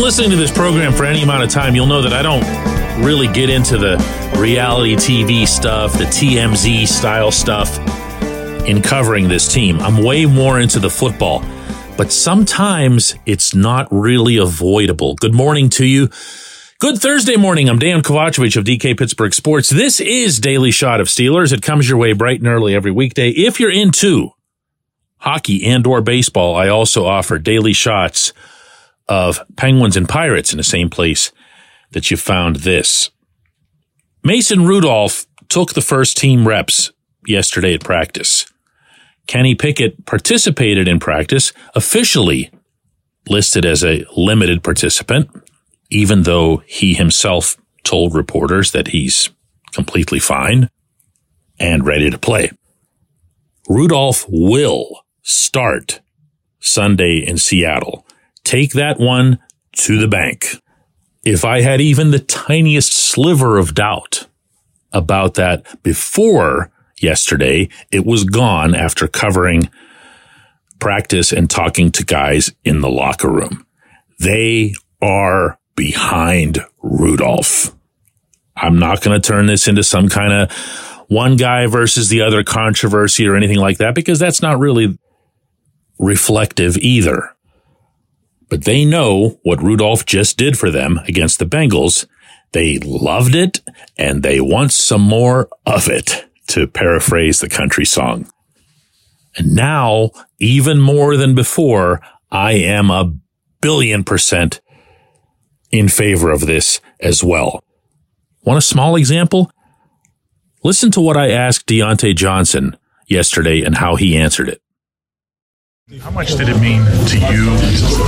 Been listening to this program for any amount of time, you'll know that I don't really get into the reality TV stuff, the TMZ style stuff in covering this team. I'm way more into the football, but sometimes it's not really avoidable. Good morning to you. Good Thursday morning. I'm Dejan Kovacevic of DK Pittsburgh Sports. This is Daily Shot of Steelers. It comes your way bright and early every weekday. If you're into hockey and or baseball, I also offer daily shots of Penguins and Pirates in the same place that you found this. Mason Rudolph took the first team reps yesterday at practice. Kenny Pickett participated in practice, officially listed as a limited participant, even though he himself told reporters that he's completely fine and ready to play. Rudolph will start Sunday in Seattle. Take that one to the bank. If I had even the tiniest sliver of doubt about that before yesterday, it was gone after covering practice and talking to guys in the locker room. They are behind Rudolph. I'm not going to turn this into some kind of one guy versus the other controversy or anything like that because that's not really reflective either but they know what Rudolph just did for them against the Bengals. They loved it and they want some more of it, to paraphrase the country song. And now, even more than before, I am a billion percent in favor of this as well. Want a small example? Listen to what I asked Diontae Johnson yesterday and how he answered it. How much did it mean to you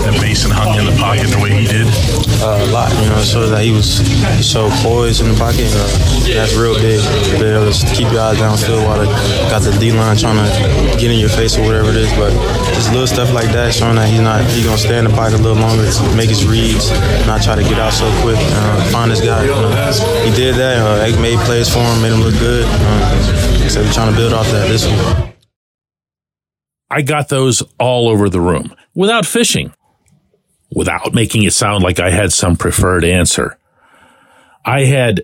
that Mason hung in the pocket the way he did? Uh, a lot, you know. So that he was so poised in the pocket. Uh, that's real big. To Be able to keep your eyes downfield while they got the D line trying to get in your face or whatever it is. But just little stuff like that, showing that he's not he's gonna stay in the pocket a little longer, make his reads, not try to get out so quick. Uh, find this guy. You know. He did that. Uh, made plays for him, made him look good. So we're trying to build off that this week. I got those all over the room without fishing, without making it sound like I had some preferred answer. I had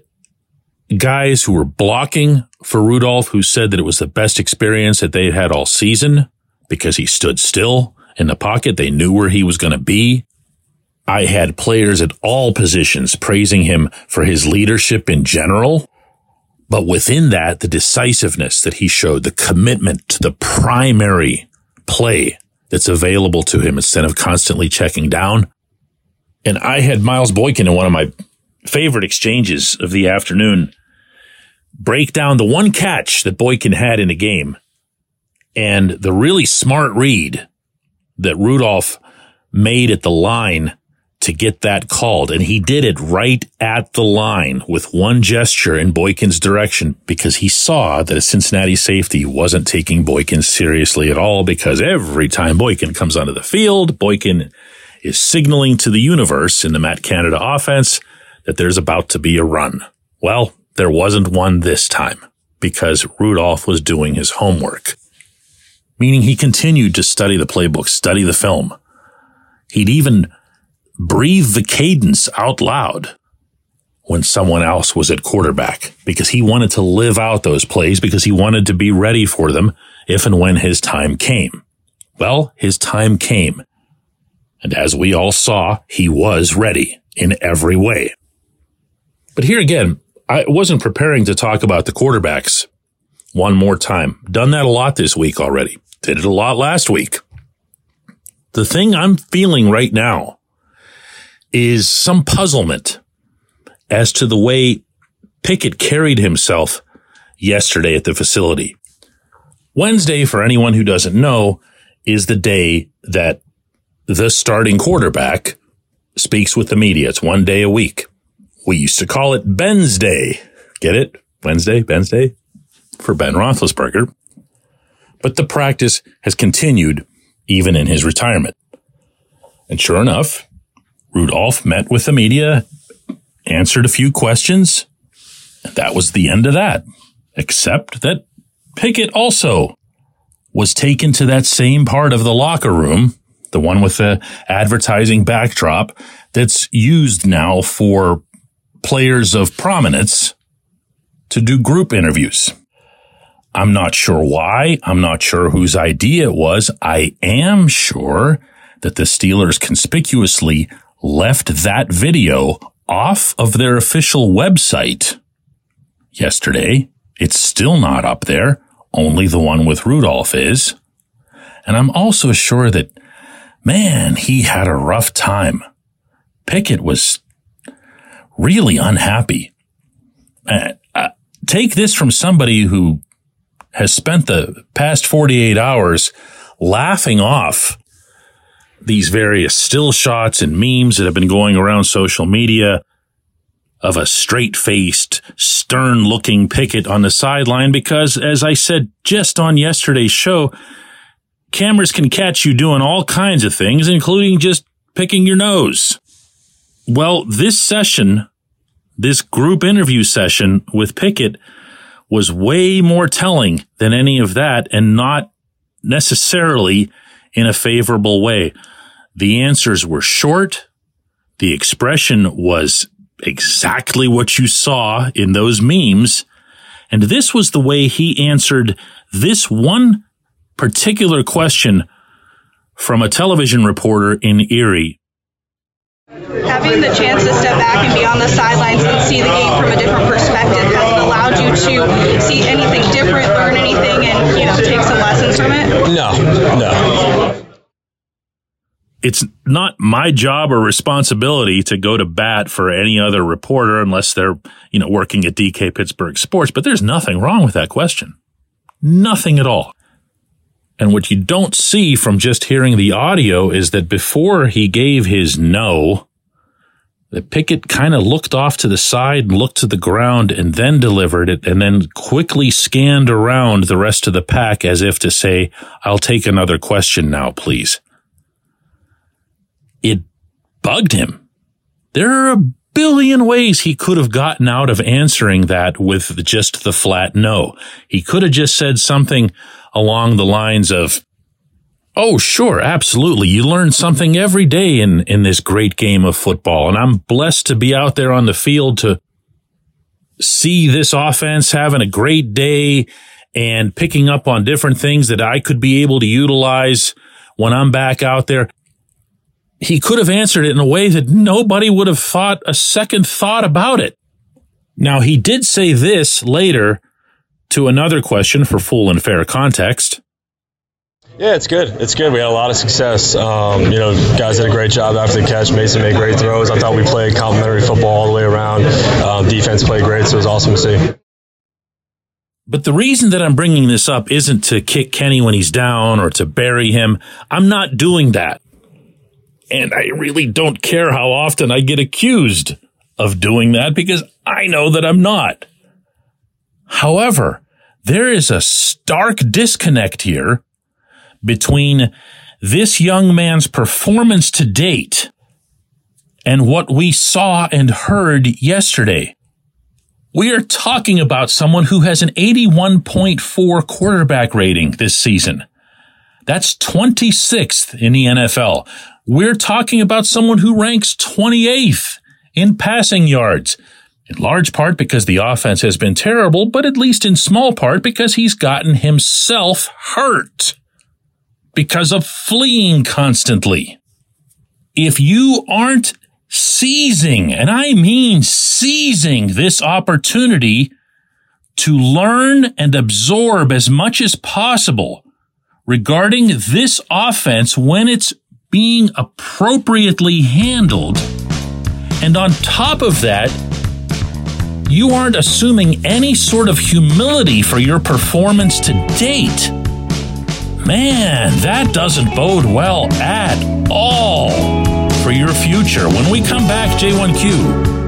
guys who were blocking for Rudolph who said that it was the best experience that they had all season because he stood still in the pocket. They knew where he was going to be. I had players at all positions praising him for his leadership in general. But within that, the decisiveness that he showed, the commitment to the primary play that's available to him instead of constantly checking down. And I had Miles Boykin in one of my favorite exchanges of the afternoon break down the one catch that Boykin had in a game and the really smart read that Rudolph made at the line to get that called. And he did it right at the line with one gesture in Boykin's direction because he saw that a Cincinnati safety wasn't taking Boykin seriously at all because every time Boykin comes onto the field, Boykin is signaling to the universe in the Matt Canada offense that there's about to be a run. Well, there wasn't one this time because Rudolph was doing his homework, meaning he continued to study the playbook, study the film. He'd even breathe the cadence out loud when someone else was at quarterback because he wanted to live out those plays because he wanted to be ready for them if and when his time came. Well, his time came. And as we all saw, he was ready in every way. But here again, I wasn't preparing to talk about the quarterbacks one more time. Done that a lot this week already. Did it a lot last week. The thing I'm feeling right now is some puzzlement as to the way Pickett carried himself yesterday at the facility. Wednesday, for anyone who doesn't know, is the day that the starting quarterback speaks with the media. It's one day a week. We used to call it Ben's Day. Get it? Wednesday, Ben's Day for Ben Roethlisberger. But the practice has continued even in his retirement. And sure enough, Rudolph met with the media, answered a few questions. And that was the end of that, except that Pickett also was taken to that same part of the locker room, the one with the advertising backdrop that's used now for players of prominence to do group interviews. I'm not sure why. I'm not sure whose idea it was. I am sure that the Steelers conspicuously left that video off of their official website yesterday. It's still not up there. Only the one with Rudolph is. And I'm also sure that, man, he had a rough time. Pickett was really unhappy. Uh, uh, take this from somebody who has spent the past 48 hours laughing off these various still shots and memes that have been going around social media of a straight faced, stern looking Pickett on the sideline because, as I said just on yesterday's show, cameras can catch you doing all kinds of things, including just picking your nose. Well, this session, this group interview session with Pickett was way more telling than any of that and not necessarily in a favorable way. The answers were short. The expression was exactly what you saw in those memes. And this was the way he answered this one particular question from a television reporter in Erie. Having the chance to step back and be on the sidelines and see the game from a different perspective has it allowed you to see anything different, learn anything, and you know take some lessons from it? No, no it's not my job or responsibility to go to bat for any other reporter unless they're, you know, working at DK Pittsburgh Sports, but there's nothing wrong with that question. Nothing at all. And what you don't see from just hearing the audio is that before he gave his no, that Pickett kind of looked off to the side looked to the ground and then delivered it and then quickly scanned around the rest of the pack as if to say, I'll take another question now, please it bugged him. There are a billion ways he could have gotten out of answering that with just the flat no. He could have just said something along the lines of, Oh, sure. Absolutely. You learn something every day in, in this great game of football. And I'm blessed to be out there on the field to see this offense having a great day and picking up on different things that I could be able to utilize when I'm back out there he could have answered it in a way that nobody would have thought a second thought about it. Now, he did say this later to another question for full and fair context. Yeah, it's good. It's good. We had a lot of success. Um, you know, guys did a great job after the catch. Mason made great throws. I thought we played complementary football all the way around. Um, defense played great, so it was awesome to see. But the reason that I'm bringing this up isn't to kick Kenny when he's down or to bury him. I'm not doing that. And I really don't care how often I get accused of doing that because I know that I'm not. However, there is a stark disconnect here between this young man's performance to date and what we saw and heard yesterday. We are talking about someone who has an 81.4 quarterback rating this season. That's 26th in the NFL. We're talking about someone who ranks 28th in passing yards, in large part because the offense has been terrible, but at least in small part because he's gotten himself hurt because of fleeing constantly. If you aren't seizing, and I mean seizing this opportunity to learn and absorb as much as possible regarding this offense when it's being appropriately handled. And on top of that, you aren't assuming any sort of humility for your performance to date. Man, that doesn't bode well at all for your future. When we come back, J1Q.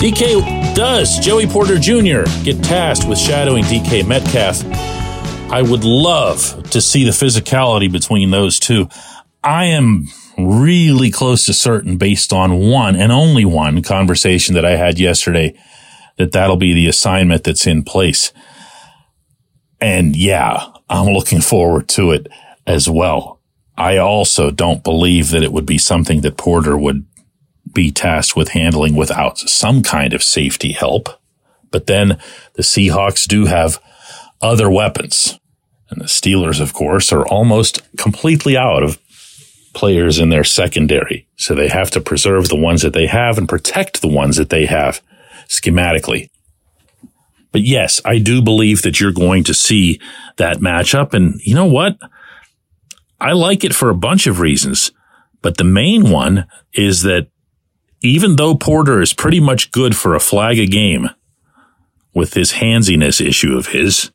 DK, does Joey Porter Jr. get tasked with shadowing DK Metcalf? I would love to see the physicality between those two. I am really close to certain based on one and only one conversation that I had yesterday that that'll be the assignment that's in place. And yeah, I'm looking forward to it as well. I also don't believe that it would be something that Porter would be tasked with handling without some kind of safety help. But then the Seahawks do have other weapons. And the Steelers, of course, are almost completely out of players in their secondary. So they have to preserve the ones that they have and protect the ones that they have schematically. But yes, I do believe that you're going to see that matchup. And you know what? I like it for a bunch of reasons, but the main one is that even though Porter is pretty much good for a flag a game with this handsiness issue of his,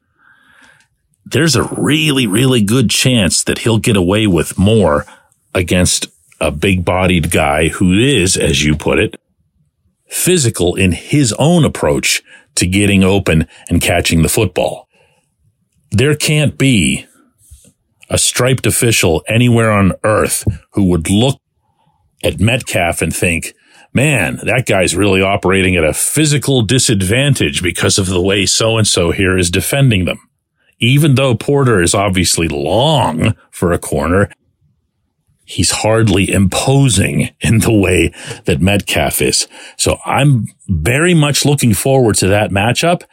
there's a really, really good chance that he'll get away with more against a big bodied guy who is, as you put it, physical in his own approach to getting open and catching the football. There can't be a striped official anywhere on earth who would look at Metcalf and think, man, that guy's really operating at a physical disadvantage because of the way so and so here is defending them. Even though Porter is obviously long for a corner, he's hardly imposing in the way that Metcalf is. So I'm very much looking forward to that matchup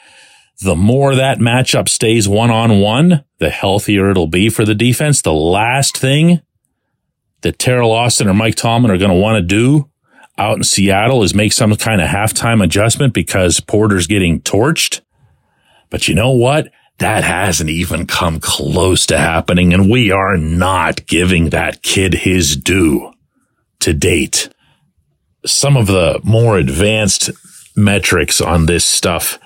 the more that matchup stays one on one, the healthier it'll be for the defense. The last thing that Teryl Austin or Mike Tomlin are going to want to do out in Seattle is make some kind of halftime adjustment because Porter's getting torched. But you know what? That hasn't even come close to happening, and we are not giving that kid his due to date. Some of the more advanced metrics on this stuff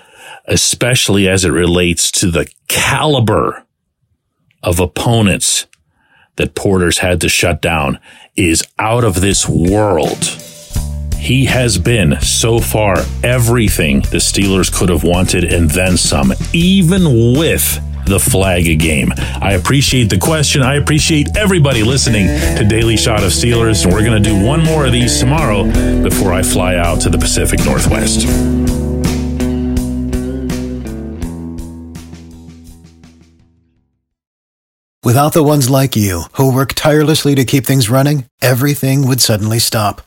especially as it relates to the caliber of opponents that Porter's had to shut down is out of this world. He has been so far everything the Steelers could have wanted and then some, even with the flag game. I appreciate the question. I appreciate everybody listening to Daily Shot of Steelers. And we're going to do one more of these tomorrow before I fly out to the Pacific Northwest. Without the ones like you, who work tirelessly to keep things running, everything would suddenly stop.